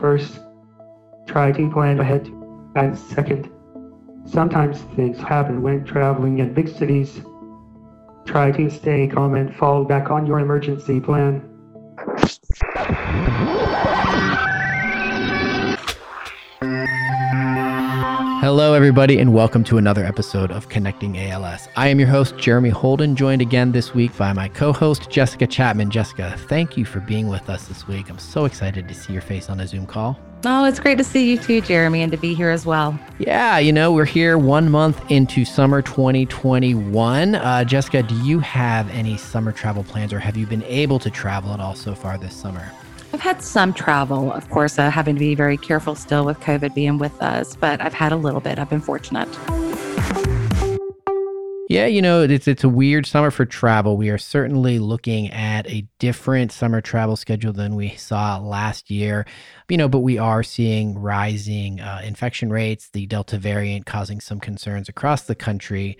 First, try to plan ahead. And second, sometimes things happen when traveling in big cities. Try to stay calm and fall back on your emergency plan. Hello, everybody, and welcome to another episode of Connecting ALS. I am your host, Jeremy Holden, joined again this week by my co host, Jessica Chapman. Jessica, thank you for being with us this week. I'm so excited to see your face on a Zoom call. Oh, it's great to see you too, Jeremy, and to be here as well. Yeah, you know, we're here one month into summer 2021. Uh, Jessica, do you have any summer travel plans or have you been able to travel at all so far this summer? I've had some travel, of course, uh, having to be very careful still with COVID being with us, but I've had a little bit. I've been fortunate. Yeah, you know, it's it's a weird summer for travel. We are certainly looking at a different summer travel schedule than we saw last year. You know, but we are seeing rising uh, infection rates, the Delta variant causing some concerns across the country.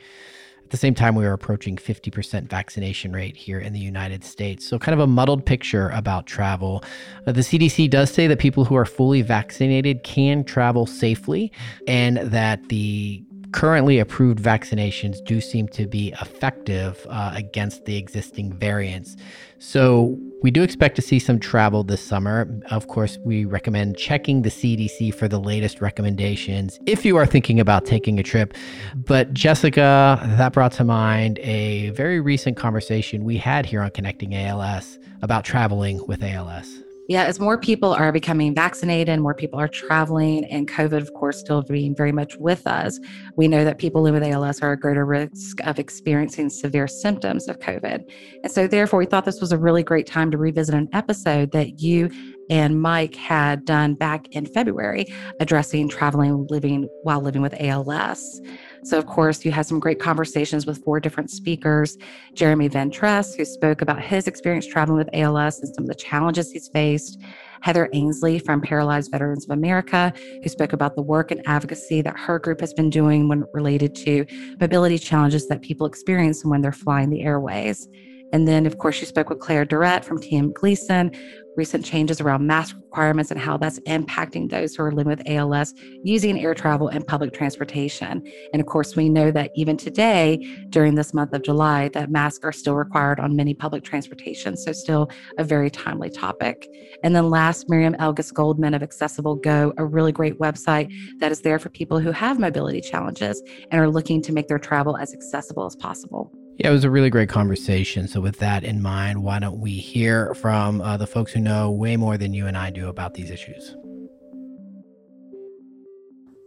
At the same time, we are approaching 50% vaccination rate here in the United States. So, kind of a muddled picture about travel. Uh, the CDC does say that people who are fully vaccinated can travel safely and that the currently approved vaccinations do seem to be effective uh, against the existing variants. So, we do expect to see some travel this summer. Of course, we recommend checking the CDC for the latest recommendations if you are thinking about taking a trip. But, Jessica, that brought to mind a very recent conversation we had here on Connecting ALS about traveling with ALS. Yeah, as more people are becoming vaccinated, more people are traveling, and COVID, of course, still being very much with us, we know that people living with ALS are at greater risk of experiencing severe symptoms of COVID. And so, therefore, we thought this was a really great time to revisit an episode that you and Mike had done back in February addressing traveling living while living with ALS. So, of course, you had some great conversations with four different speakers Jeremy Ventress, who spoke about his experience traveling with ALS and some of the challenges he's faced. Heather Ansley from Paralyzed Veterans of America, who spoke about the work and advocacy that her group has been doing when related to mobility challenges that people experience when they're flying the airways. And then, of course, you spoke with Claire Durrett from Team Gleason, recent changes around mask requirements and how that's impacting those who are living with ALS using air travel and public transportation. And of course, we know that even today, during this month of July, that masks are still required on many public transportation. So, still a very timely topic. And then last, Miriam Elgis Goldman of Accessible Go, a really great website that is there for people who have mobility challenges and are looking to make their travel as accessible as possible. Yeah, it was a really great conversation. So, with that in mind, why don't we hear from uh, the folks who know way more than you and I do about these issues?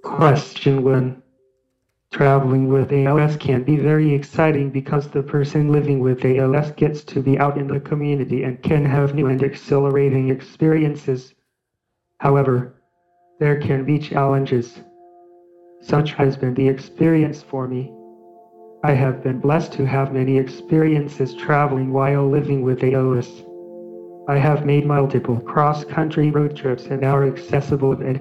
Question one Traveling with ALS can be very exciting because the person living with ALS gets to be out in the community and can have new and exhilarating experiences. However, there can be challenges. Such has been the experience for me. I have been blessed to have many experiences traveling while living with ALS. I have made multiple cross country road trips in our accessible and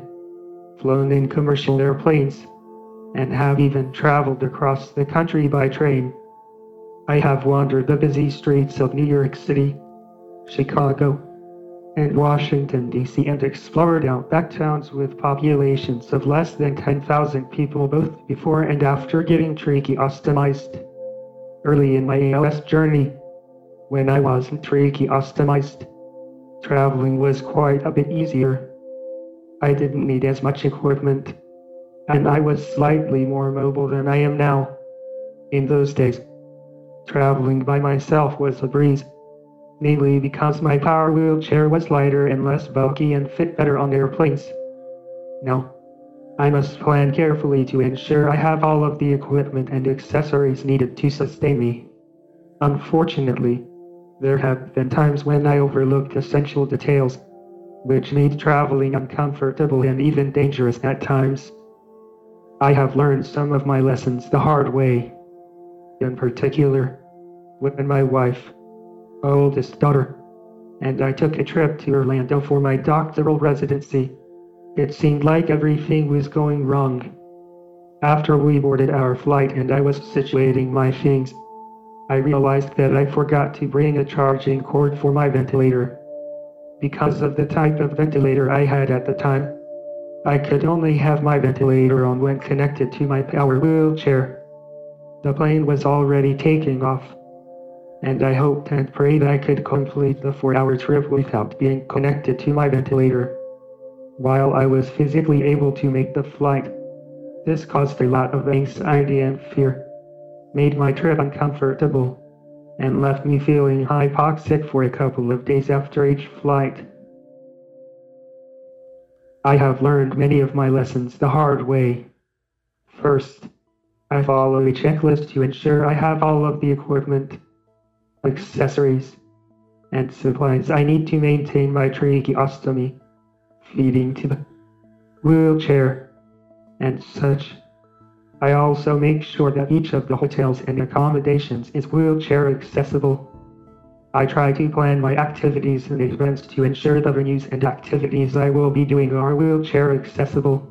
flown in commercial airplanes, and have even traveled across the country by train. I have wandered the busy streets of New York City, Chicago, and Washington, D.C., and explored outback towns with populations of less than 10,000 people both before and after getting tracheostomized. Early in my ALS journey, when I wasn't tracheostomized, traveling was quite a bit easier. I didn't need as much equipment, and I was slightly more mobile than I am now. In those days, traveling by myself was a breeze mainly because my power wheelchair was lighter and less bulky and fit better on airplanes. Now, I must plan carefully to ensure I have all of the equipment and accessories needed to sustain me. Unfortunately, there have been times when I overlooked essential details, which made traveling uncomfortable and even dangerous at times. I have learned some of my lessons the hard way. In particular, when my wife, oldest daughter, and I took a trip to Orlando for my doctoral residency. It seemed like everything was going wrong. After we boarded our flight and I was situating my things, I realized that I forgot to bring a charging cord for my ventilator. because of the type of ventilator I had at the time. I could only have my ventilator on when connected to my power wheelchair. The plane was already taking off, and I hoped and prayed I could complete the four hour trip without being connected to my ventilator. While I was physically able to make the flight, this caused a lot of anxiety and fear, made my trip uncomfortable, and left me feeling hypoxic for a couple of days after each flight. I have learned many of my lessons the hard way. First, I follow a checklist to ensure I have all of the equipment, accessories, and supplies I need to maintain my tracheostomy, feeding to the wheelchair, and such. I also make sure that each of the hotels and accommodations is wheelchair accessible. I try to plan my activities in advance to ensure the venues and activities I will be doing are wheelchair accessible.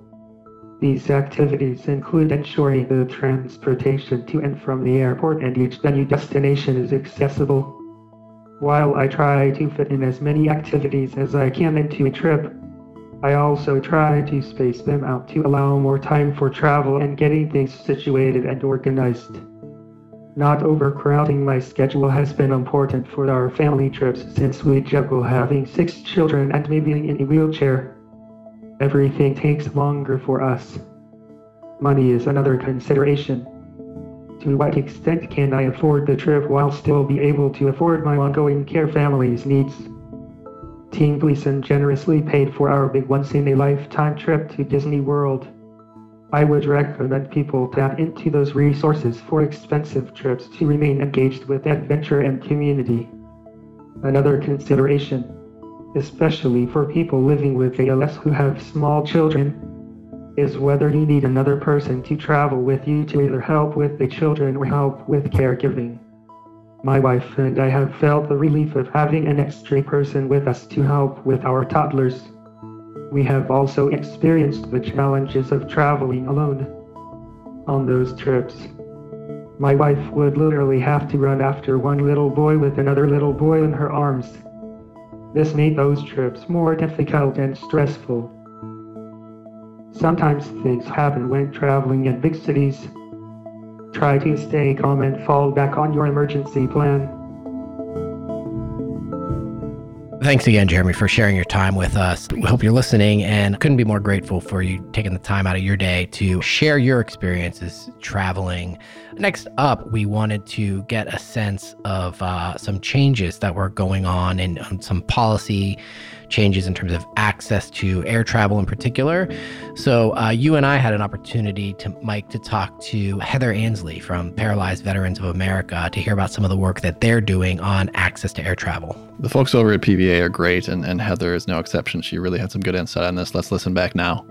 These activities include ensuring the transportation to and from the airport and each venue destination is accessible. While I try to fit in as many activities as I can into a trip, I also try to space them out to allow more time for travel and getting things situated and organized. Not overcrowding my schedule has been important for our family trips since we juggle having six children and me being in a wheelchair. Everything takes longer for us. Money is another consideration. To what extent can I afford the trip while still be able to afford my ongoing care family's needs? Team Gleason generously paid for our big once in a lifetime trip to Disney World. I would recommend people tap into those resources for expensive trips to remain engaged with adventure and community. Another consideration, especially for people living with ALS who have small children, is whether you need another person to travel with you to either help with the children or help with caregiving. My wife and I have felt the relief of having an extra person with us to help with our toddlers. We have also experienced the challenges of traveling alone. On those trips, my wife would literally have to run after one little boy with another little boy in her arms. This made those trips more difficult and stressful. Sometimes things happen when traveling in big cities. Try to stay calm and fall back on your emergency plan. Thanks again, Jeremy, for sharing your time with us. We hope you're listening and couldn't be more grateful for you taking the time out of your day to share your experiences traveling. Next up, we wanted to get a sense of uh, some changes that were going on and um, some policy changes in terms of access to air travel in particular. So, uh, you and I had an opportunity to, Mike, to talk to Heather Ansley from Paralyzed Veterans of America to hear about some of the work that they're doing on access to air travel. The folks over at PVA are great, and, and Heather is no exception. She really had some good insight on this. Let's listen back now.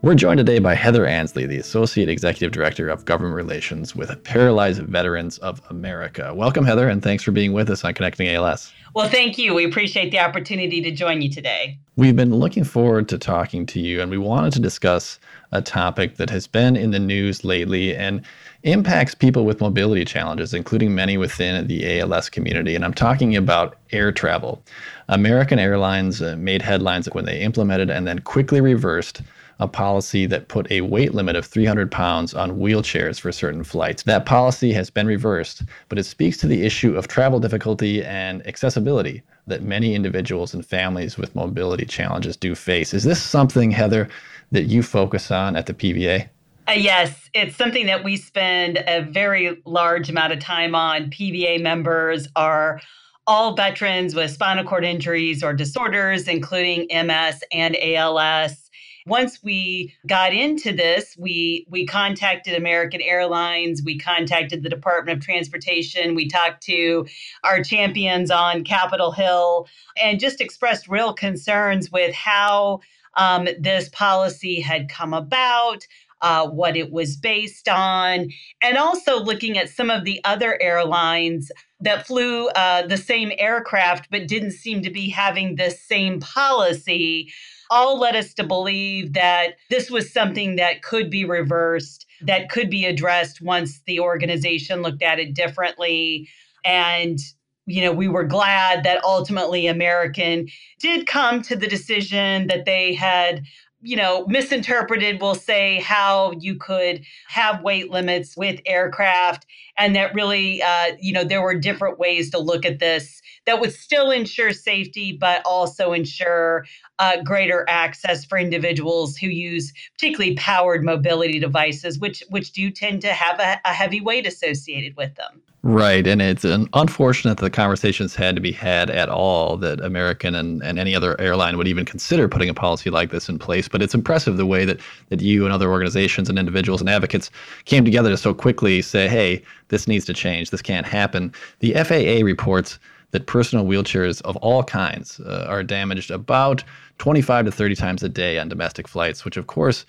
We're joined today by Heather Ansley, the Associate Executive Director of Government Relations with Paralyzed Veterans of America. Welcome, Heather, and thanks for being with us on Connecting ALS. Well, thank you. We appreciate the opportunity to join you today. We've been looking forward to talking to you, and we wanted to discuss a topic that has been in the news lately and impacts people with mobility challenges, including many within the ALS community. And I'm talking about air travel. American Airlines uh, made headlines when they implemented and then quickly reversed a policy that put a weight limit of 300 pounds on wheelchairs for certain flights. That policy has been reversed, but it speaks to the issue of travel difficulty and accessibility that many individuals and families with mobility challenges do face. Is this something, Heather, that you focus on at the PVA? Uh, yes, it's something that we spend a very large amount of time on. PVA members are all veterans with spinal cord injuries or disorders, including MS and ALS once we got into this, we we contacted American Airlines, we contacted the Department of Transportation, we talked to our champions on Capitol Hill, and just expressed real concerns with how um, this policy had come about. Uh, what it was based on, and also looking at some of the other airlines that flew uh, the same aircraft but didn't seem to be having this same policy all led us to believe that this was something that could be reversed, that could be addressed once the organization looked at it differently. And you know, we were glad that ultimately American did come to the decision that they had you know, misinterpreted, we'll say, how you could have weight limits with aircraft, and that really, uh, you know, there were different ways to look at this that would still ensure safety, but also ensure uh, greater access for individuals who use particularly powered mobility devices, which which do tend to have a, a heavy weight associated with them. Right. And it's unfortunate that the conversations had to be had at all that American and, and any other airline would even consider putting a policy like this in place. But it's impressive the way that, that you and other organizations and individuals and advocates came together to so quickly say, hey, this needs to change. This can't happen. The FAA reports that personal wheelchairs of all kinds uh, are damaged about 25 to 30 times a day on domestic flights, which of course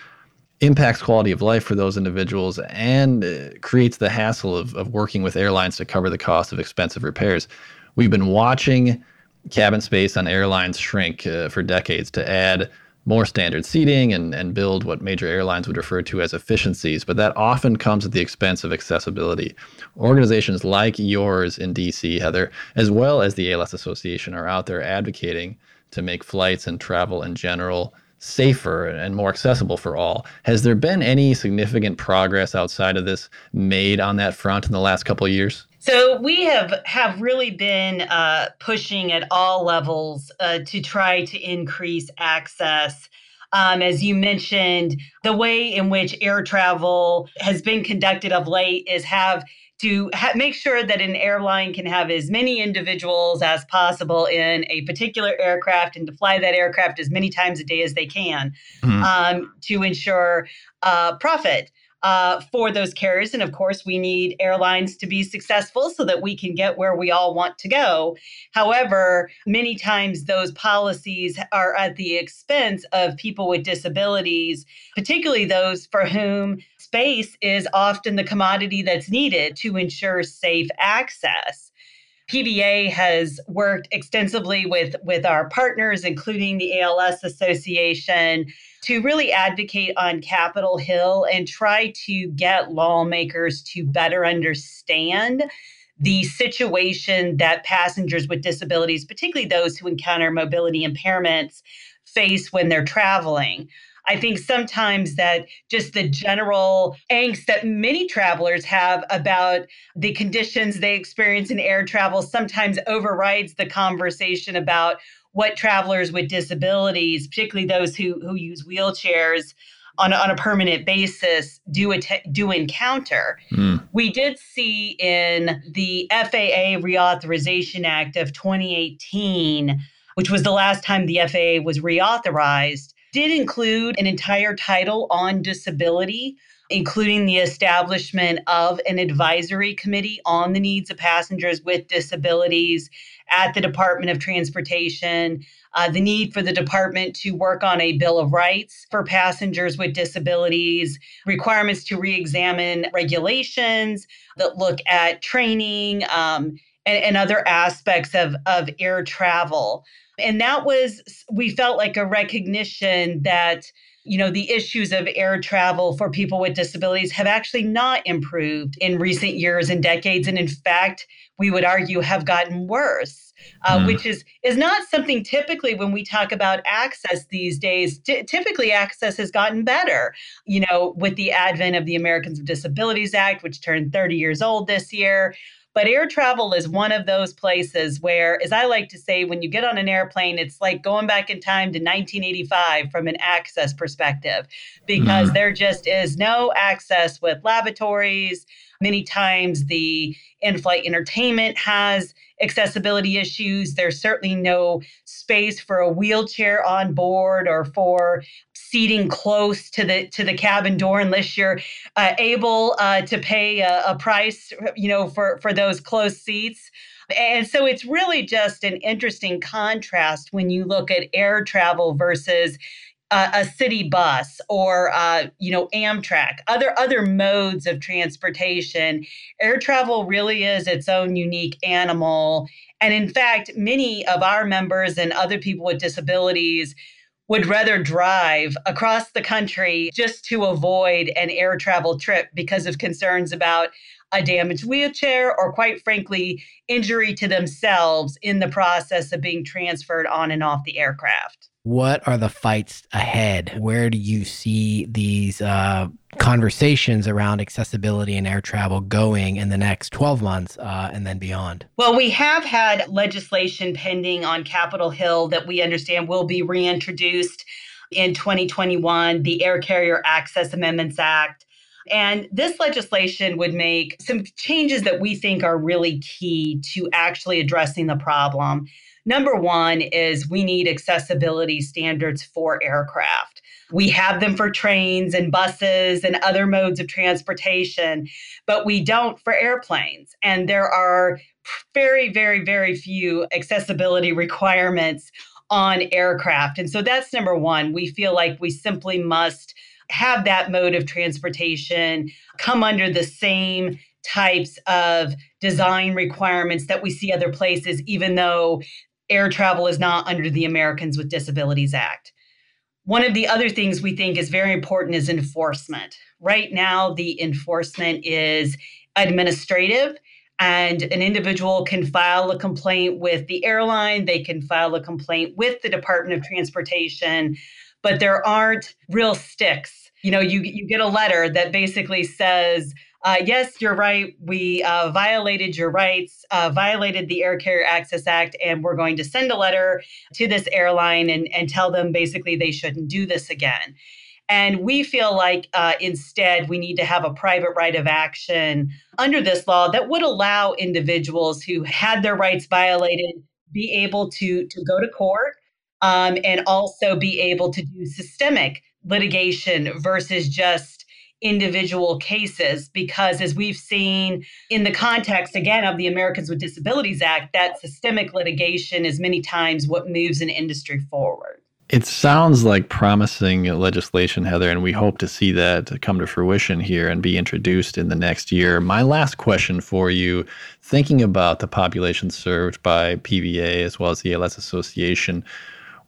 impacts quality of life for those individuals and uh, creates the hassle of, of working with airlines to cover the cost of expensive repairs. We've been watching cabin space on airlines shrink uh, for decades to add more standard seating and, and build what major airlines would refer to as efficiencies, but that often comes at the expense of accessibility. Organizations like yours in DC, Heather, as well as the ALS Association, are out there advocating to make flights and travel in general safer and more accessible for all. Has there been any significant progress outside of this made on that front in the last couple of years? So we have have really been uh, pushing at all levels uh, to try to increase access. Um, as you mentioned, the way in which air travel has been conducted of late is have to ha- make sure that an airline can have as many individuals as possible in a particular aircraft and to fly that aircraft as many times a day as they can mm-hmm. um, to ensure uh, profit uh, for those carriers. And of course, we need airlines to be successful so that we can get where we all want to go. However, many times those policies are at the expense of people with disabilities, particularly those for whom space is often the commodity that's needed to ensure safe access. PVA has worked extensively with, with our partners, including the ALS Association, to really advocate on Capitol Hill and try to get lawmakers to better understand the situation that passengers with disabilities, particularly those who encounter mobility impairments, face when they're traveling. I think sometimes that just the general angst that many travelers have about the conditions they experience in air travel sometimes overrides the conversation about what travelers with disabilities, particularly those who, who use wheelchairs, on a, on a permanent basis do do encounter. Mm. We did see in the FAA Reauthorization Act of 2018, which was the last time the FAA was reauthorized, did include an entire title on disability, including the establishment of an advisory committee on the needs of passengers with disabilities at the Department of Transportation, uh, the need for the department to work on a Bill of Rights for passengers with disabilities, requirements to re examine regulations that look at training um, and, and other aspects of, of air travel. And that was, we felt like a recognition that you know the issues of air travel for people with disabilities have actually not improved in recent years and decades and in fact we would argue have gotten worse uh, mm. which is is not something typically when we talk about access these days t- typically access has gotten better you know with the advent of the americans with disabilities act which turned 30 years old this year but air travel is one of those places where, as I like to say, when you get on an airplane, it's like going back in time to 1985 from an access perspective, because mm. there just is no access with lavatories. Many times the in flight entertainment has accessibility issues. There's certainly no space for a wheelchair on board or for seating close to the to the cabin door unless you're uh, able uh, to pay a, a price, you know, for for those close seats. And so it's really just an interesting contrast when you look at air travel versus uh, a city bus or uh, you know Amtrak, other other modes of transportation. Air travel really is its own unique animal, and in fact, many of our members and other people with disabilities would rather drive across the country just to avoid an air travel trip because of concerns about a damaged wheelchair or, quite frankly, injury to themselves in the process of being transferred on and off the aircraft. What are the fights ahead? Where do you see these uh, conversations around accessibility and air travel going in the next 12 months uh, and then beyond? Well, we have had legislation pending on Capitol Hill that we understand will be reintroduced in 2021, the Air Carrier Access Amendments Act. And this legislation would make some changes that we think are really key to actually addressing the problem. Number one is we need accessibility standards for aircraft. We have them for trains and buses and other modes of transportation, but we don't for airplanes. And there are very, very, very few accessibility requirements on aircraft. And so that's number one. We feel like we simply must have that mode of transportation come under the same types of design requirements that we see other places, even though air travel is not under the Americans with Disabilities Act. One of the other things we think is very important is enforcement. Right now, the enforcement is administrative, and an individual can file a complaint with the airline, they can file a complaint with the Department of Transportation, but there aren't real sticks. You know, you, you get a letter that basically says, uh, yes, you're right. We uh, violated your rights, uh, violated the Air Carrier Access Act, and we're going to send a letter to this airline and, and tell them basically they shouldn't do this again. And we feel like uh, instead we need to have a private right of action under this law that would allow individuals who had their rights violated be able to, to go to court um, and also be able to do systemic litigation versus just individual cases because as we've seen in the context again of the Americans with Disabilities Act that systemic litigation is many times what moves an industry forward. It sounds like promising legislation, Heather, and we hope to see that come to fruition here and be introduced in the next year. My last question for you thinking about the population served by PVA as well as the ALS Association,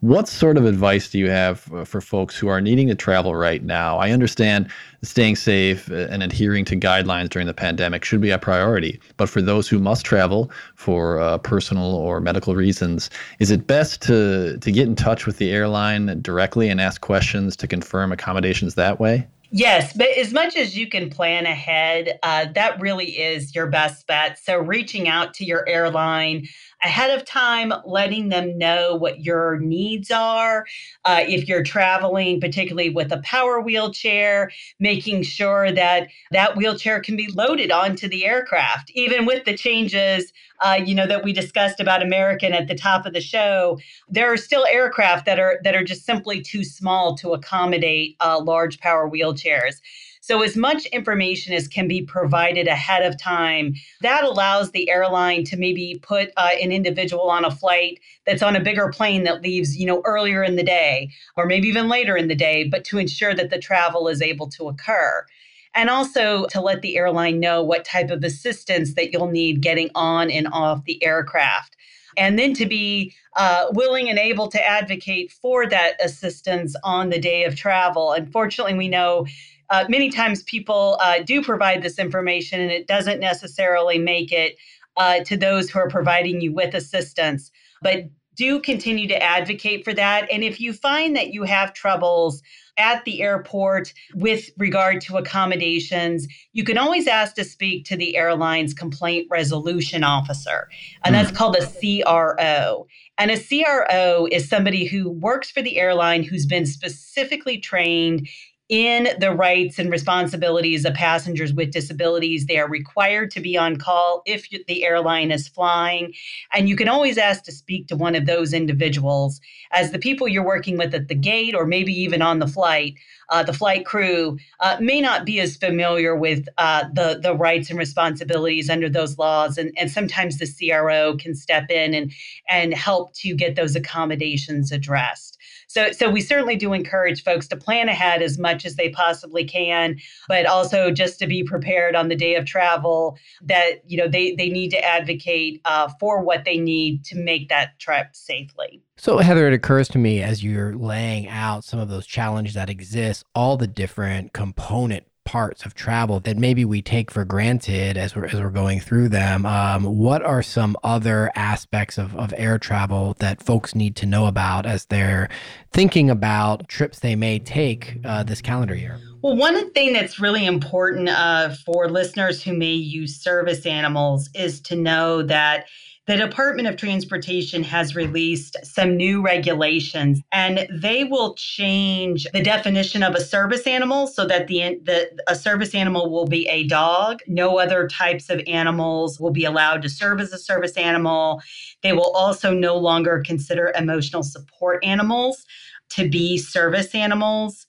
what sort of advice do you have uh, for folks who are needing to travel right now? I understand staying safe uh, and adhering to guidelines during the pandemic should be a priority. But for those who must travel for uh, personal or medical reasons, is it best to, to get in touch with the airline directly and ask questions to confirm accommodations that way? Yes, but as much as you can plan ahead, uh, that really is your best bet. So, reaching out to your airline ahead of time, letting them know what your needs are. Uh, if you're traveling, particularly with a power wheelchair, making sure that that wheelchair can be loaded onto the aircraft, even with the changes uh, you know, that we discussed about American at the top of the show, there are still aircraft that are that are just simply too small to accommodate uh, large power wheelchairs. So, as much information as can be provided ahead of time, that allows the airline to maybe put uh, an individual on a flight that's on a bigger plane that leaves, you know, earlier in the day or maybe even later in the day, but to ensure that the travel is able to occur and also to let the airline know what type of assistance that you'll need getting on and off the aircraft. And then to be uh, willing and able to advocate for that assistance on the day of travel. Unfortunately, we know uh, many times people uh, do provide this information and it doesn't necessarily make it uh, to those who are providing you with assistance. But do continue to advocate for that. And if you find that you have troubles at the airport with regard to accommodations, you can always ask to speak to the airline's complaint resolution officer, and that's mm. called a CRO. And a CRO is somebody who works for the airline who's been specifically trained in the rights and responsibilities of passengers with disabilities. They are required to be on call if the airline is flying. And you can always ask to speak to one of those individuals, as the people you're working with at the gate or maybe even on the flight. Uh, the flight crew uh, may not be as familiar with uh, the the rights and responsibilities under those laws, and, and sometimes the CRO can step in and and help to get those accommodations addressed. So, so we certainly do encourage folks to plan ahead as much as they possibly can, but also just to be prepared on the day of travel that, you know, they, they need to advocate uh, for what they need to make that trip safely. So, Heather, it occurs to me as you're laying out some of those challenges that exist, all the different component parts of travel that maybe we take for granted as we're, as we're going through them. Um, what are some other aspects of, of air travel that folks need to know about as they're thinking about trips they may take uh, this calendar year? Well, one thing that's really important uh, for listeners who may use service animals is to know that the Department of Transportation has released some new regulations and they will change the definition of a service animal so that the, the a service animal will be a dog. No other types of animals will be allowed to serve as a service animal. They will also no longer consider emotional support animals to be service animals.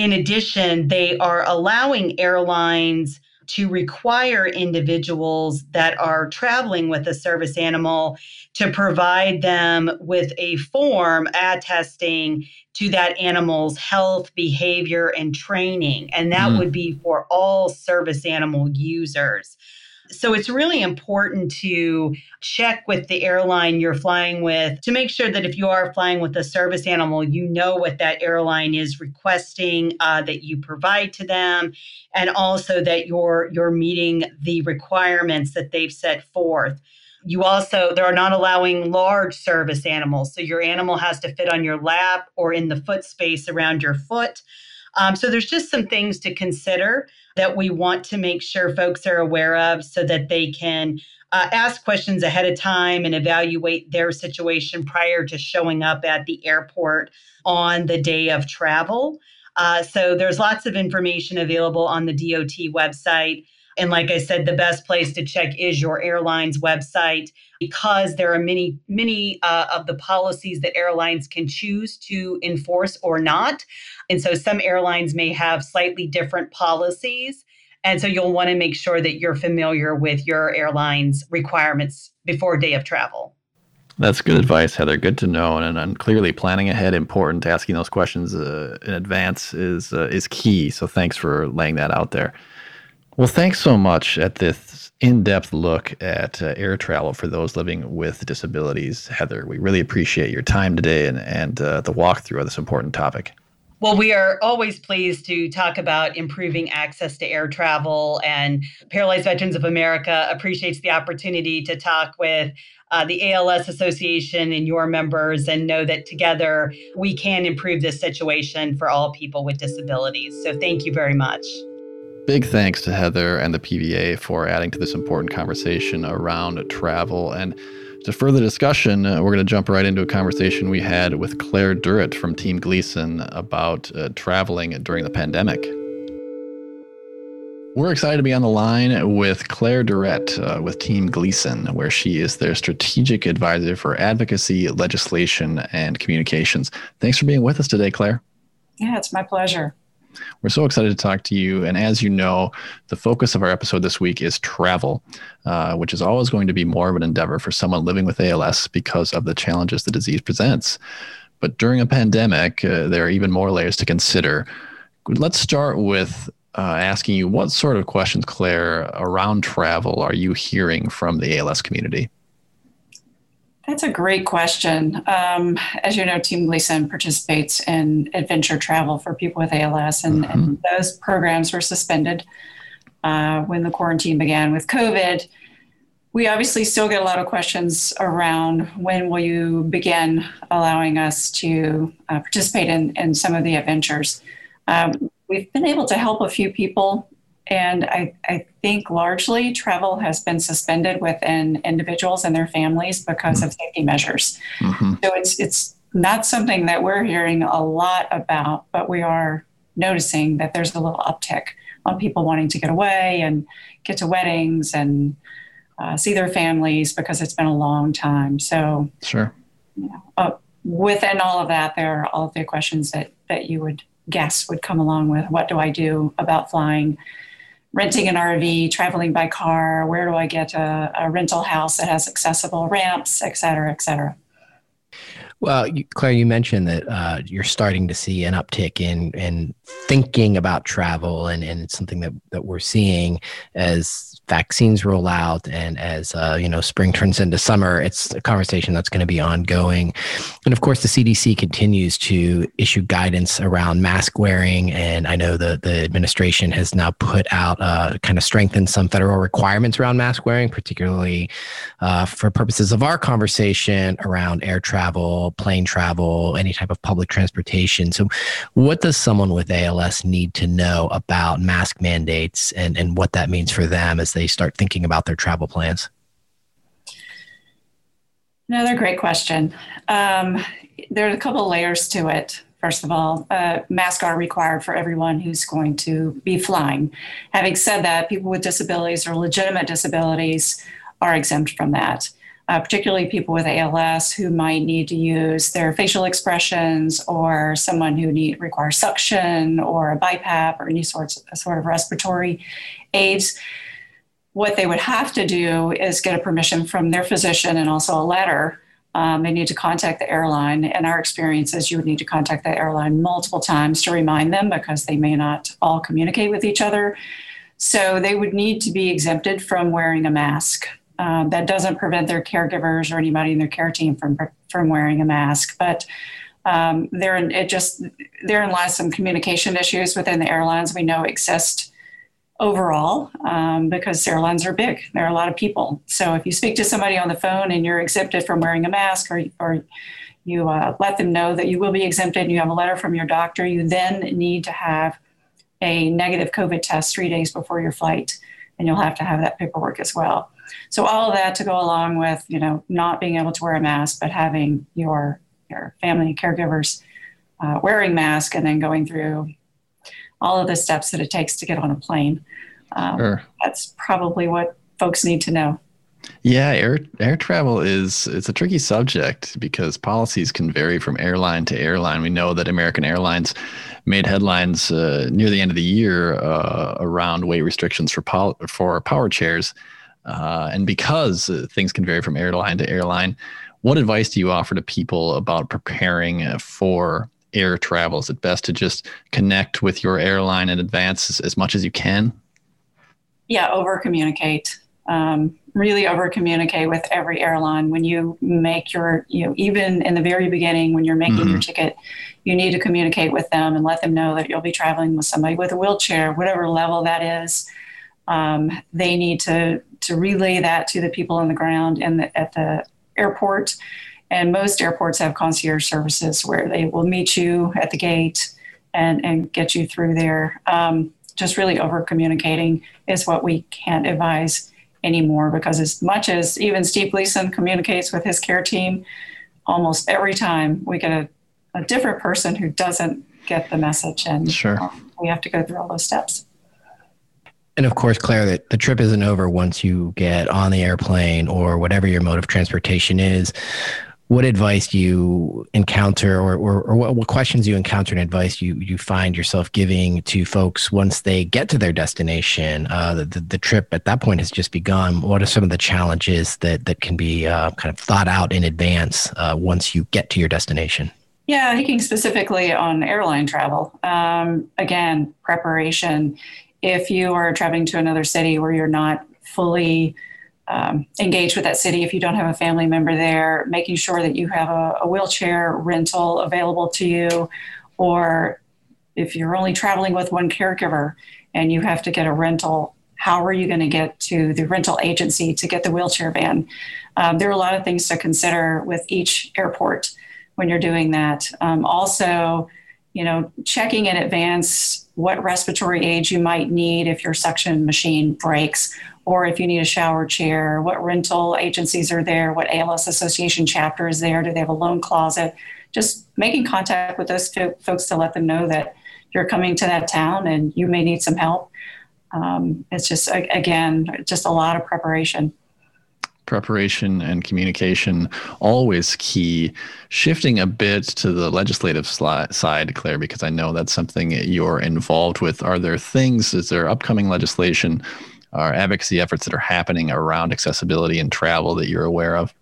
In addition, they are allowing airlines to require individuals that are traveling with a service animal to provide them with a form attesting to that animal's health, behavior, and training. And that mm. would be for all service animal users. So it's really important to check with the airline you're flying with to make sure that if you are flying with a service animal, you know what that airline is requesting uh, that you provide to them, and also that you're you're meeting the requirements that they've set forth. You also, they're not allowing large service animals. So your animal has to fit on your lap or in the foot space around your foot. Um, so there's just some things to consider that we want to make sure folks are aware of so that they can uh, ask questions ahead of time and evaluate their situation prior to showing up at the airport on the day of travel. Uh, so there's lots of information available on the DOT website. And like I said, the best place to check is your airline's website because there are many, many uh, of the policies that airlines can choose to enforce or not. And so some airlines may have slightly different policies. And so you'll want to make sure that you're familiar with your airline's requirements before day of travel. That's good advice, Heather. Good to know. And, and clearly, planning ahead important. Asking those questions uh, in advance is uh, is key. So thanks for laying that out there. Well, thanks so much at this in depth look at uh, air travel for those living with disabilities, Heather. We really appreciate your time today and, and uh, the walkthrough of this important topic. Well, we are always pleased to talk about improving access to air travel, and Paralyzed Veterans of America appreciates the opportunity to talk with uh, the ALS Association and your members and know that together we can improve this situation for all people with disabilities. So, thank you very much. Big thanks to Heather and the PVA for adding to this important conversation around travel. And to further discussion, uh, we're going to jump right into a conversation we had with Claire Durrett from Team Gleason about uh, traveling during the pandemic. We're excited to be on the line with Claire Durrett uh, with Team Gleason, where she is their strategic advisor for advocacy, legislation, and communications. Thanks for being with us today, Claire. Yeah, it's my pleasure. We're so excited to talk to you. And as you know, the focus of our episode this week is travel, uh, which is always going to be more of an endeavor for someone living with ALS because of the challenges the disease presents. But during a pandemic, uh, there are even more layers to consider. Let's start with uh, asking you what sort of questions, Claire, around travel are you hearing from the ALS community? That's a great question. Um, as you know, Team Gleason participates in adventure travel for people with ALS, and, mm-hmm. and those programs were suspended uh, when the quarantine began with COVID. We obviously still get a lot of questions around when will you begin allowing us to uh, participate in, in some of the adventures. Um, we've been able to help a few people and I, I think largely travel has been suspended within individuals and their families because mm-hmm. of safety measures. Mm-hmm. So it's it's not something that we're hearing a lot about, but we are noticing that there's a little uptick on people wanting to get away and get to weddings and uh, see their families because it's been a long time. So sure. You know, uh, within all of that, there are all of the questions that that you would guess would come along with what do I do about flying renting an RV, traveling by car, where do I get a, a rental house that has accessible ramps, et cetera, et cetera. Well, Claire, you mentioned that uh, you're starting to see an uptick in in thinking about travel, and, and it's something that, that we're seeing as vaccines roll out and as uh, you know spring turns into summer, it's a conversation that's going to be ongoing. And of course, the CDC continues to issue guidance around mask wearing, and I know the the administration has now put out uh, kind of strengthened some federal requirements around mask wearing, particularly uh, for purposes of our conversation around air travel, plane travel, any type of public transportation. So, what does someone with ALS need to know about mask mandates and, and what that means for them as they start thinking about their travel plans? Another great question. Um, there are a couple layers to it. First of all, uh, masks are required for everyone who's going to be flying. Having said that, people with disabilities or legitimate disabilities are exempt from that uh, particularly people with ALS who might need to use their facial expressions, or someone who need requires suction, or a BiPAP, or any sorts sort of respiratory aids. What they would have to do is get a permission from their physician and also a letter. Um, they need to contact the airline. And our experience is you would need to contact the airline multiple times to remind them because they may not all communicate with each other. So they would need to be exempted from wearing a mask. Um, that doesn't prevent their caregivers or anybody in their care team from from wearing a mask, but um, there it just therein lies some communication issues within the airlines we know exist overall um, because airlines are big. There are a lot of people. So if you speak to somebody on the phone and you're exempted from wearing a mask, or or you uh, let them know that you will be exempted, and you have a letter from your doctor, you then need to have a negative COVID test three days before your flight, and you'll have to have that paperwork as well. So all of that to go along with, you know, not being able to wear a mask, but having your your family caregivers uh, wearing mask and then going through all of the steps that it takes to get on a plane. Um, sure. That's probably what folks need to know. Yeah, air air travel is it's a tricky subject because policies can vary from airline to airline. We know that American Airlines made headlines uh, near the end of the year uh, around weight restrictions for pol- for power chairs. Uh, and because uh, things can vary from airline to airline, what advice do you offer to people about preparing uh, for air travel? Is it best to just connect with your airline in advance as, as much as you can? Yeah, over communicate. Um, really over communicate with every airline when you make your, you know, even in the very beginning when you're making mm-hmm. your ticket, you need to communicate with them and let them know that you'll be traveling with somebody with a wheelchair, whatever level that is. Um, they need to to relay that to the people on the ground and at the airport. And most airports have concierge services where they will meet you at the gate and, and get you through there. Um, just really over communicating is what we can't advise anymore because as much as even Steve Gleason communicates with his care team, almost every time we get a, a different person who doesn't get the message and sure. um, we have to go through all those steps. And of course, Claire, that the trip isn't over once you get on the airplane or whatever your mode of transportation is. What advice you encounter, or, or, or what, what, questions you encounter and advice you, you find yourself giving to folks once they get to their destination? Uh, the, the, the, trip at that point has just begun. What are some of the challenges that, that can be uh, kind of thought out in advance uh, once you get to your destination? Yeah, thinking specifically on airline travel. Um, again, preparation if you are traveling to another city where you're not fully um, engaged with that city, if you don't have a family member there, making sure that you have a, a wheelchair rental available to you, or if you're only traveling with one caregiver and you have to get a rental, how are you going to get to the rental agency to get the wheelchair van? Um, there are a lot of things to consider with each airport when you're doing that. Um, also, you know, checking in advance what respiratory aids you might need if your suction machine breaks, or if you need a shower chair, what rental agencies are there, what ALS Association chapter is there, do they have a loan closet? Just making contact with those folks to let them know that you're coming to that town and you may need some help. Um, it's just, again, just a lot of preparation preparation and communication always key. Shifting a bit to the legislative side, Claire, because I know that's something you're involved with. Are there things, is there upcoming legislation or advocacy efforts that are happening around accessibility and travel that you're aware of?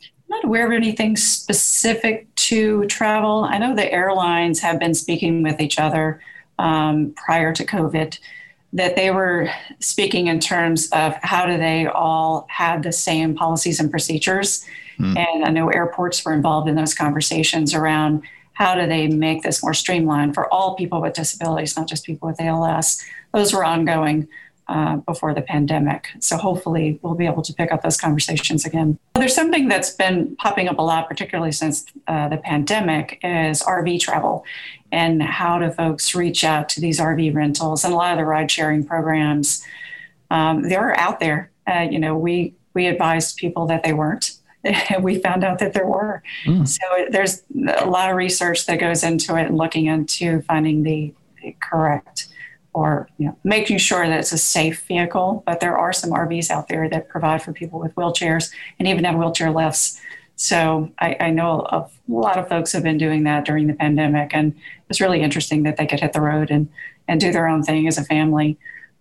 I'm not aware of anything specific to travel. I know the airlines have been speaking with each other um, prior to COVID that they were speaking in terms of how do they all have the same policies and procedures. Mm. And I know airports were involved in those conversations around how do they make this more streamlined for all people with disabilities, not just people with ALS. Those were ongoing uh, before the pandemic. So hopefully we'll be able to pick up those conversations again. There's something that's been popping up a lot, particularly since uh, the pandemic, is RV travel and how do folks reach out to these RV rentals and a lot of the ride sharing programs. Um, they're out there. Uh, you know, we we advised people that they weren't. we found out that there were. Mm. So there's a lot of research that goes into it and looking into finding the, the correct or you know, making sure that it's a safe vehicle. But there are some RVs out there that provide for people with wheelchairs and even have wheelchair lifts. So I, I know a lot of folks have been doing that during the pandemic, and it's really interesting that they could hit the road and and do their own thing as a family.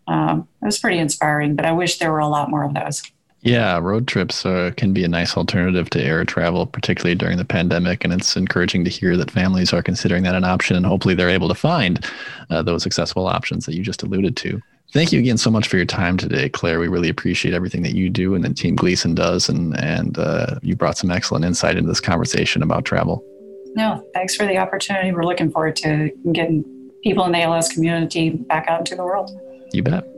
Um, it was pretty inspiring, but I wish there were a lot more of those. Yeah, road trips uh, can be a nice alternative to air travel, particularly during the pandemic. And it's encouraging to hear that families are considering that an option, and hopefully they're able to find uh, those accessible options that you just alluded to. Thank you again so much for your time today, Claire. We really appreciate everything that you do and that Team Gleason does, and and uh, you brought some excellent insight into this conversation about travel. No, thanks for the opportunity. We're looking forward to getting people in the ALS community back out into the world. You bet.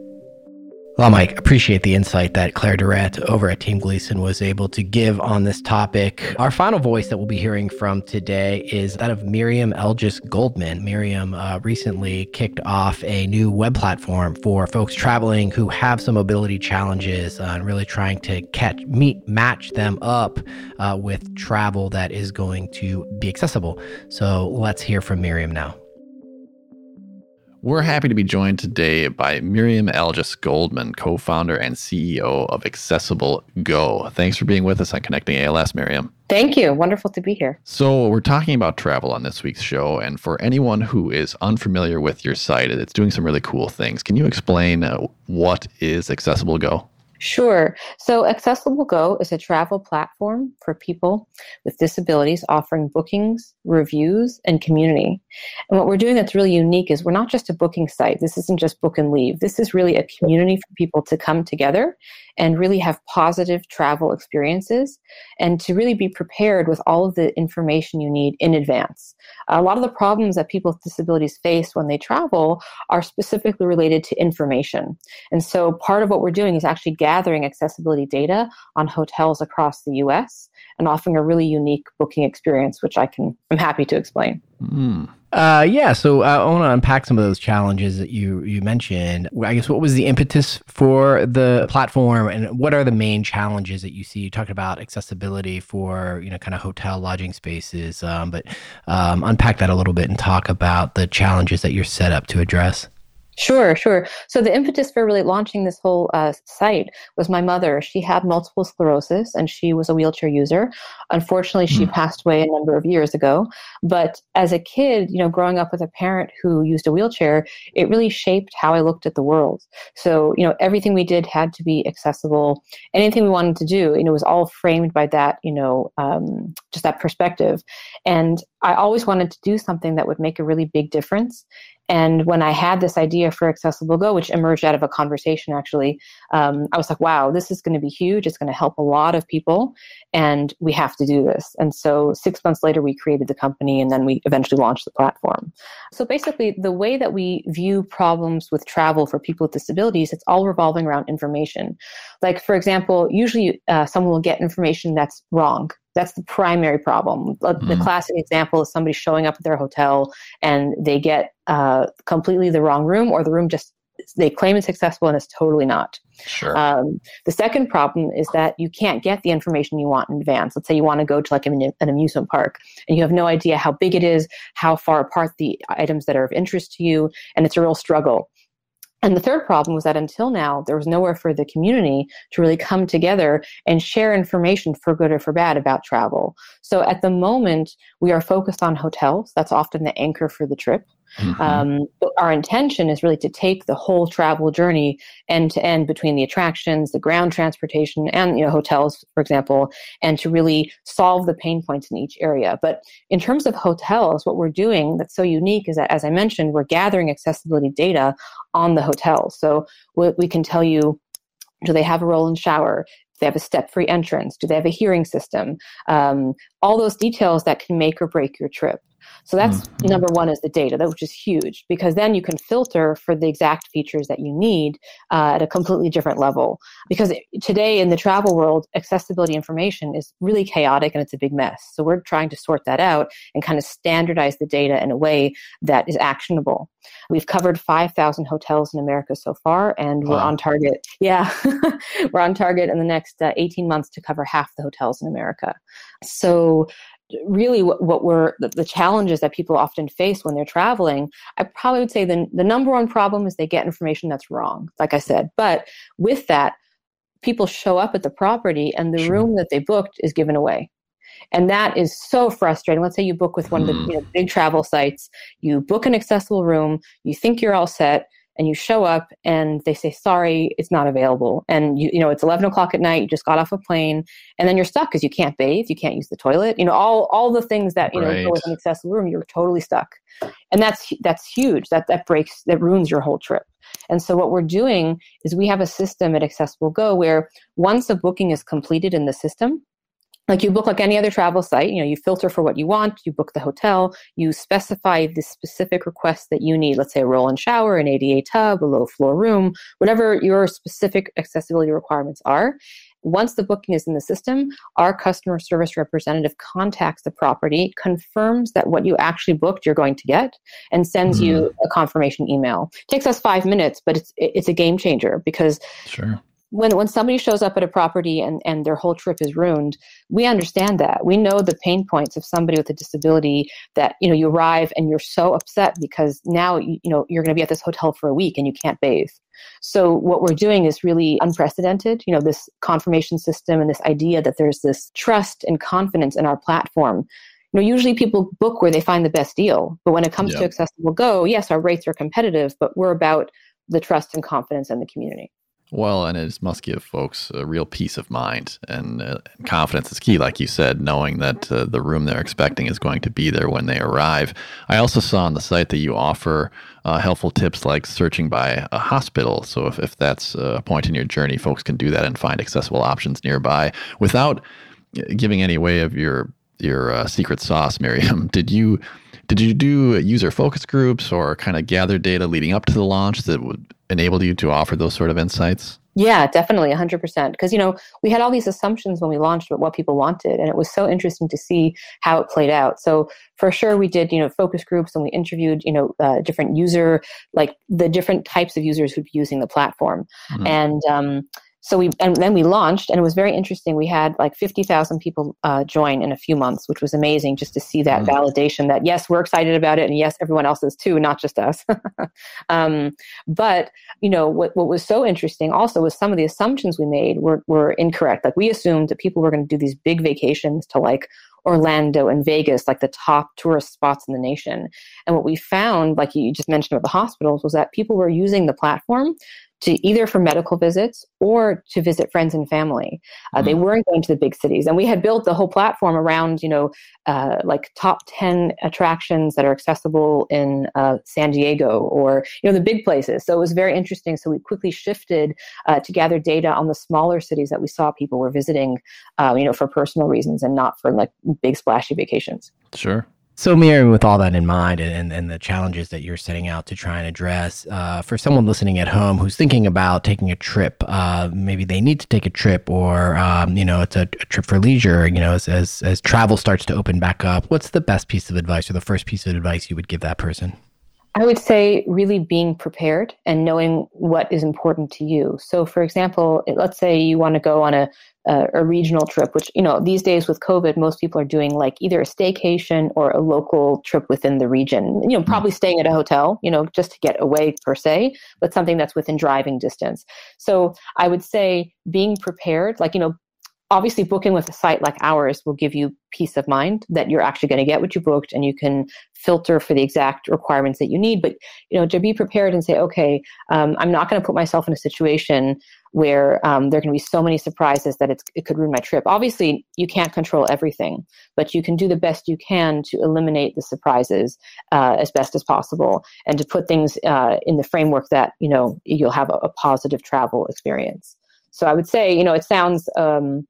Well, Mike, appreciate the insight that Claire Durrett over at Team Gleason was able to give on this topic. Our final voice that we'll be hearing from today is that of Miriam Elgis Goldman. Miriam uh, recently kicked off a new web platform for folks traveling who have some mobility challenges uh, and really trying to catch, meet, match them up uh, with travel that is going to be accessible. So let's hear from Miriam now. We're happy to be joined today by Miriam Elgis Goldman, co founder and CEO of Accessible Go. Thanks for being with us on Connecting ALS, Miriam. Thank you. Wonderful to be here. So, we're talking about travel on this week's show. And for anyone who is unfamiliar with your site, it's doing some really cool things. Can you explain uh, what is Accessible Go? Sure. So Accessible Go is a travel platform for people with disabilities offering bookings, reviews, and community. And what we're doing that's really unique is we're not just a booking site. This isn't just book and leave. This is really a community for people to come together and really have positive travel experiences and to really be prepared with all of the information you need in advance. A lot of the problems that people with disabilities face when they travel are specifically related to information. And so part of what we're doing is actually gathering accessibility data on hotels across the US and offering a really unique booking experience, which I can, I'm happy to explain. Mm. Uh, yeah, so uh, I want to unpack some of those challenges that you you mentioned. I guess what was the impetus for the platform, and what are the main challenges that you see? You talked about accessibility for you know kind of hotel lodging spaces, um, but um, unpack that a little bit and talk about the challenges that you're set up to address. Sure, sure. So the impetus for really launching this whole uh, site was my mother. She had multiple sclerosis and she was a wheelchair user. Unfortunately, she mm. passed away a number of years ago. But as a kid, you know, growing up with a parent who used a wheelchair, it really shaped how I looked at the world. So, you know, everything we did had to be accessible. Anything we wanted to do, you know, was all framed by that, you know, um, just that perspective. And I always wanted to do something that would make a really big difference. And when I had this idea for Accessible Go, which emerged out of a conversation actually, um, I was like, wow, this is going to be huge. It's going to help a lot of people, and we have to do this. And so six months later, we created the company, and then we eventually launched the platform. So basically, the way that we view problems with travel for people with disabilities, it's all revolving around information. Like, for example, usually uh, someone will get information that's wrong that's the primary problem. Mm-hmm. The classic example is somebody showing up at their hotel and they get uh, completely the wrong room, or the room just they claim it's accessible and it's totally not. Sure. Um, the second problem is that you can't get the information you want in advance. Let's say you want to go to like an, an, amusement park and you have no idea how big it is, how far apart the items that are of interest to you, and it's a real struggle. And the third problem was that until now, there was nowhere for the community to really come together and share information for good or for bad about travel. So at the moment, we are focused on hotels. That's often the anchor for the trip. Mm-hmm. Um, but our intention is really to take the whole travel journey end to end between the attractions, the ground transportation, and you know hotels, for example, and to really solve the pain points in each area. But in terms of hotels, what we're doing that's so unique is that, as I mentioned, we're gathering accessibility data on the hotels. So we, we can tell you do they have a roll in shower? Do they have a step free entrance? Do they have a hearing system? Um, all those details that can make or break your trip. So that's mm-hmm. number one is the data, which is huge because then you can filter for the exact features that you need uh, at a completely different level. Because today in the travel world, accessibility information is really chaotic and it's a big mess. So we're trying to sort that out and kind of standardize the data in a way that is actionable. We've covered 5,000 hotels in America so far, and wow. we're on target. Yeah, we're on target in the next uh, 18 months to cover half the hotels in America. So really what, what we're the, the, challenges that people often face when they're traveling i probably would say the, the number one problem is they get information that's wrong like i said. But with that people show up at the property and the sure. room that they booked is given away. And that is so frustrating. Let's say you book with one of the you mm. know, big travel sites. You book an accessible room. You think you're all set and you show up and they say sorry it's not available. And you you know it's 11 o'clock at night you just got off a plane and then you're stuck because you can't bathe you can't use the toilet you know all all the things that you right. know with an accessible room you're totally stuck. And that's that's huge. That that breaks that ruins your whole trip. And so what we're doing is we have a system at accessible go where once a booking is completed in the system like you book like any other travel site you know you filter for what you want you book the hotel you specify the specific request that you need. Let's say a roll in shower an ada tub a low floor room whatever your specific accessibility requirements are. Once the booking is in the system our customer service representative contacts the property confirms that what you actually booked you're going to get and sends mm-hmm. you a confirmation email. It takes us five minutes but it's it's a game changer because sure when when somebody shows up at a property and and their whole trip is ruined we understand that. We know the pain points of somebody with a disability that you know you arrive and you're so upset because now you, you know you're going to be at this hotel for a week and you can't bathe. So what we're doing is really unprecedented you know this confirmation system and this idea that there's this trust and confidence in our platform. You know usually people book where they find the best deal but when it comes yep. to accessible go yes our rates are competitive but we're about the trust and confidence in the community well, and it must give folks a real peace of mind and uh, confidence is key, like you said, knowing that uh, the room they're expecting is going to be there when they arrive. I also saw on the site that you offer uh, helpful tips like searching by a hospital. So if, if that's a point in your journey, folks can do that and find accessible options nearby without uh, giving any way of your your uh, secret sauce, Miriam. Did you did you do user focus groups or kind of gather data leading up to the launch that would enable you to offer those sort of insights? Yeah, definitely, 100%. Because, you know, we had all these assumptions when we launched about what people wanted, and it was so interesting to see how it played out. So, for sure, we did, you know, focus groups and we interviewed, you know, uh, different user, like the different types of users who'd be using the platform. Mm-hmm. And, um, so we and then we launched and it was very interesting we had like 50000 people uh, join in a few months which was amazing just to see that mm. validation that yes we're excited about it and yes everyone else is too not just us um, but you know what, what was so interesting also was some of the assumptions we made were, were incorrect like we assumed that people were going to do these big vacations to like Orlando and Vegas, like the top tourist spots in the nation. And what we found, like you just mentioned about the hospitals, was that people were using the platform to either for medical visits or to visit friends and family. Uh, mm-hmm. They weren't going to the big cities, and we had built the whole platform around you know uh, like top ten attractions that are accessible in uh, San Diego or you know the big places. So it was very interesting. So we quickly shifted uh, to gather data on the smaller cities that we saw people were visiting, um, you know, for personal reasons and not for like big splashy vacations. Sure. So, Miriam, with all that in mind and, and the challenges that you're setting out to try and address, uh, for someone listening at home who's thinking about taking a trip, uh, maybe they need to take a trip or, um, you know, it's a, a, trip for leisure, you know, as, as, as travel starts to open back up, what's the best piece of advice or the first piece of advice you would give that person? I would say really being prepared and knowing what is important to you. So, for example, let's say you want to go on a, a, a, regional trip, which, you know, these days with COVID, most people are doing like either a staycation or a local trip within the region, you know, probably mm-hmm. staying at a hotel, you know, just to get away per se, but something that's within driving distance. So, I would say being prepared, like, you know, obviously booking with a site like ours will give you peace of mind that you're actually going to get what you booked and you can filter for the exact requirements that you need. But you know to be prepared and say okay um, i'm not going to put myself in a situation where um, there to be so many surprises that it could ruin my trip. Obviously you can't control everything but you can do the best you can to eliminate the surprises uh, as best as possible and to put things uh, in the framework that you know you'll have a, a, positive travel experience. So i would say you know it sounds um,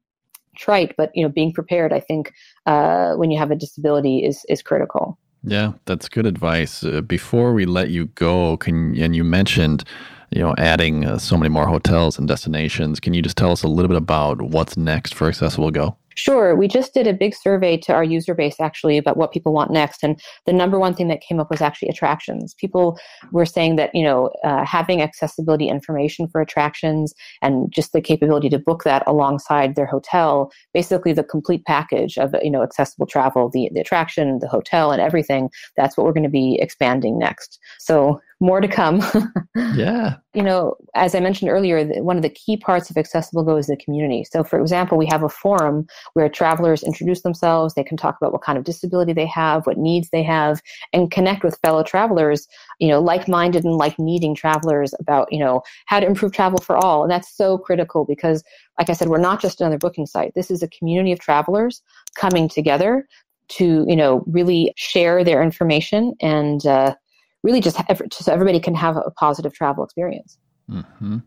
trite, but you know, being prepared, I think, uh, when you have a disability is is critical. Yeah, that's good advice. Uh, before we let you go, can and you mentioned, you know, adding uh, so many more hotels and destinations. Can you just tell us a little bit about what's next for Accessible Go? Sure. We just did a big survey to our user base actually about what people want next. And the number one thing that came up was actually attractions. People were saying that, you know, uh, having accessibility information for attractions and just the capability to book that alongside their hotel, basically the complete package of, you know, accessible travel, the, the attraction, the hotel, and everything, that's what we're going to be expanding next. So more to come. yeah. You know, as I mentioned earlier, one of the key parts of Accessible Go is the community. So, for example, we have a forum where travelers introduce themselves. They can talk about what kind of disability they have, what needs they have, and connect with fellow travelers, you know, like minded and like needing travelers about, you know, how to improve travel for all. And that's so critical because, like I said, we're not just another booking site. This is a community of travelers coming together to, you know, really share their information and, uh, really just so everybody can have a positive travel experience. Mm-hmm.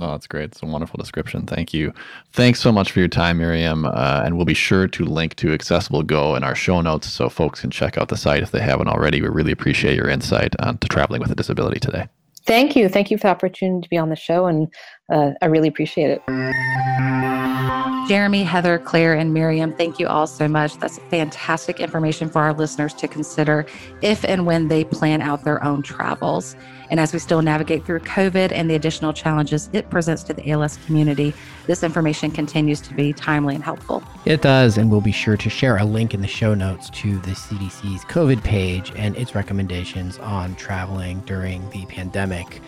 Oh, that's great. It's a wonderful description. Thank you. Thanks so much for your time, Miriam. Uh, and we'll be sure to link to Accessible Go in our show notes so folks can check out the site if they haven't already. We really appreciate your insight on to traveling with a disability today. Thank you. Thank you for the opportunity to be on the show, and uh, I really appreciate it. Jeremy, Heather, Claire, and Miriam, thank you all so much. That's fantastic information for our listeners to consider if and when they plan out their own travels. And as we still navigate through COVID and the additional challenges it presents to the ALS community, this information continues to be timely and helpful. It does. And we'll be sure to share a link in the show notes to the CDC's COVID page and its recommendations on traveling during the pandemic.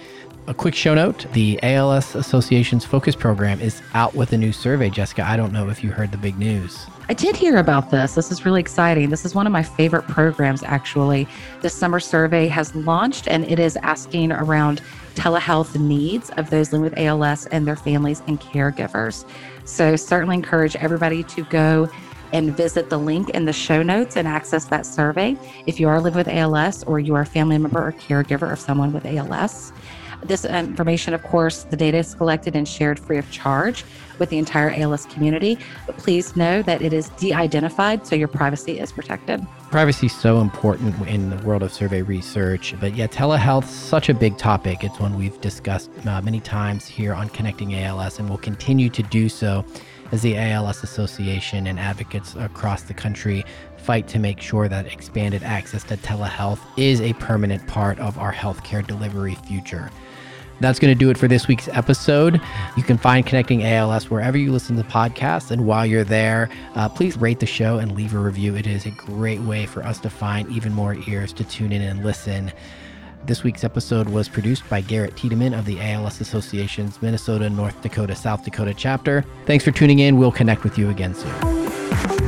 A quick show note the ALS Association's focus program is out with a new survey. Jessica, I don't know if you heard the big news. I did hear about this. This is really exciting. This is one of my favorite programs, actually. The summer survey has launched and it is asking around telehealth needs of those living with ALS and their families and caregivers. So, certainly encourage everybody to go and visit the link in the show notes and access that survey if you are living with ALS or you are a family member or caregiver of someone with ALS. This information, of course, the data is collected and shared free of charge with the entire ALS community. But please know that it is de identified, so your privacy is protected. Privacy is so important in the world of survey research. But yeah, telehealth, such a big topic. It's one we've discussed uh, many times here on Connecting ALS and will continue to do so as the ALS Association and advocates across the country fight to make sure that expanded access to telehealth is a permanent part of our healthcare delivery future. That's going to do it for this week's episode. You can find Connecting ALS wherever you listen to podcasts. And while you're there, uh, please rate the show and leave a review. It is a great way for us to find even more ears to tune in and listen. This week's episode was produced by Garrett Tiedemann of the ALS Association's Minnesota, North Dakota, South Dakota chapter. Thanks for tuning in. We'll connect with you again soon.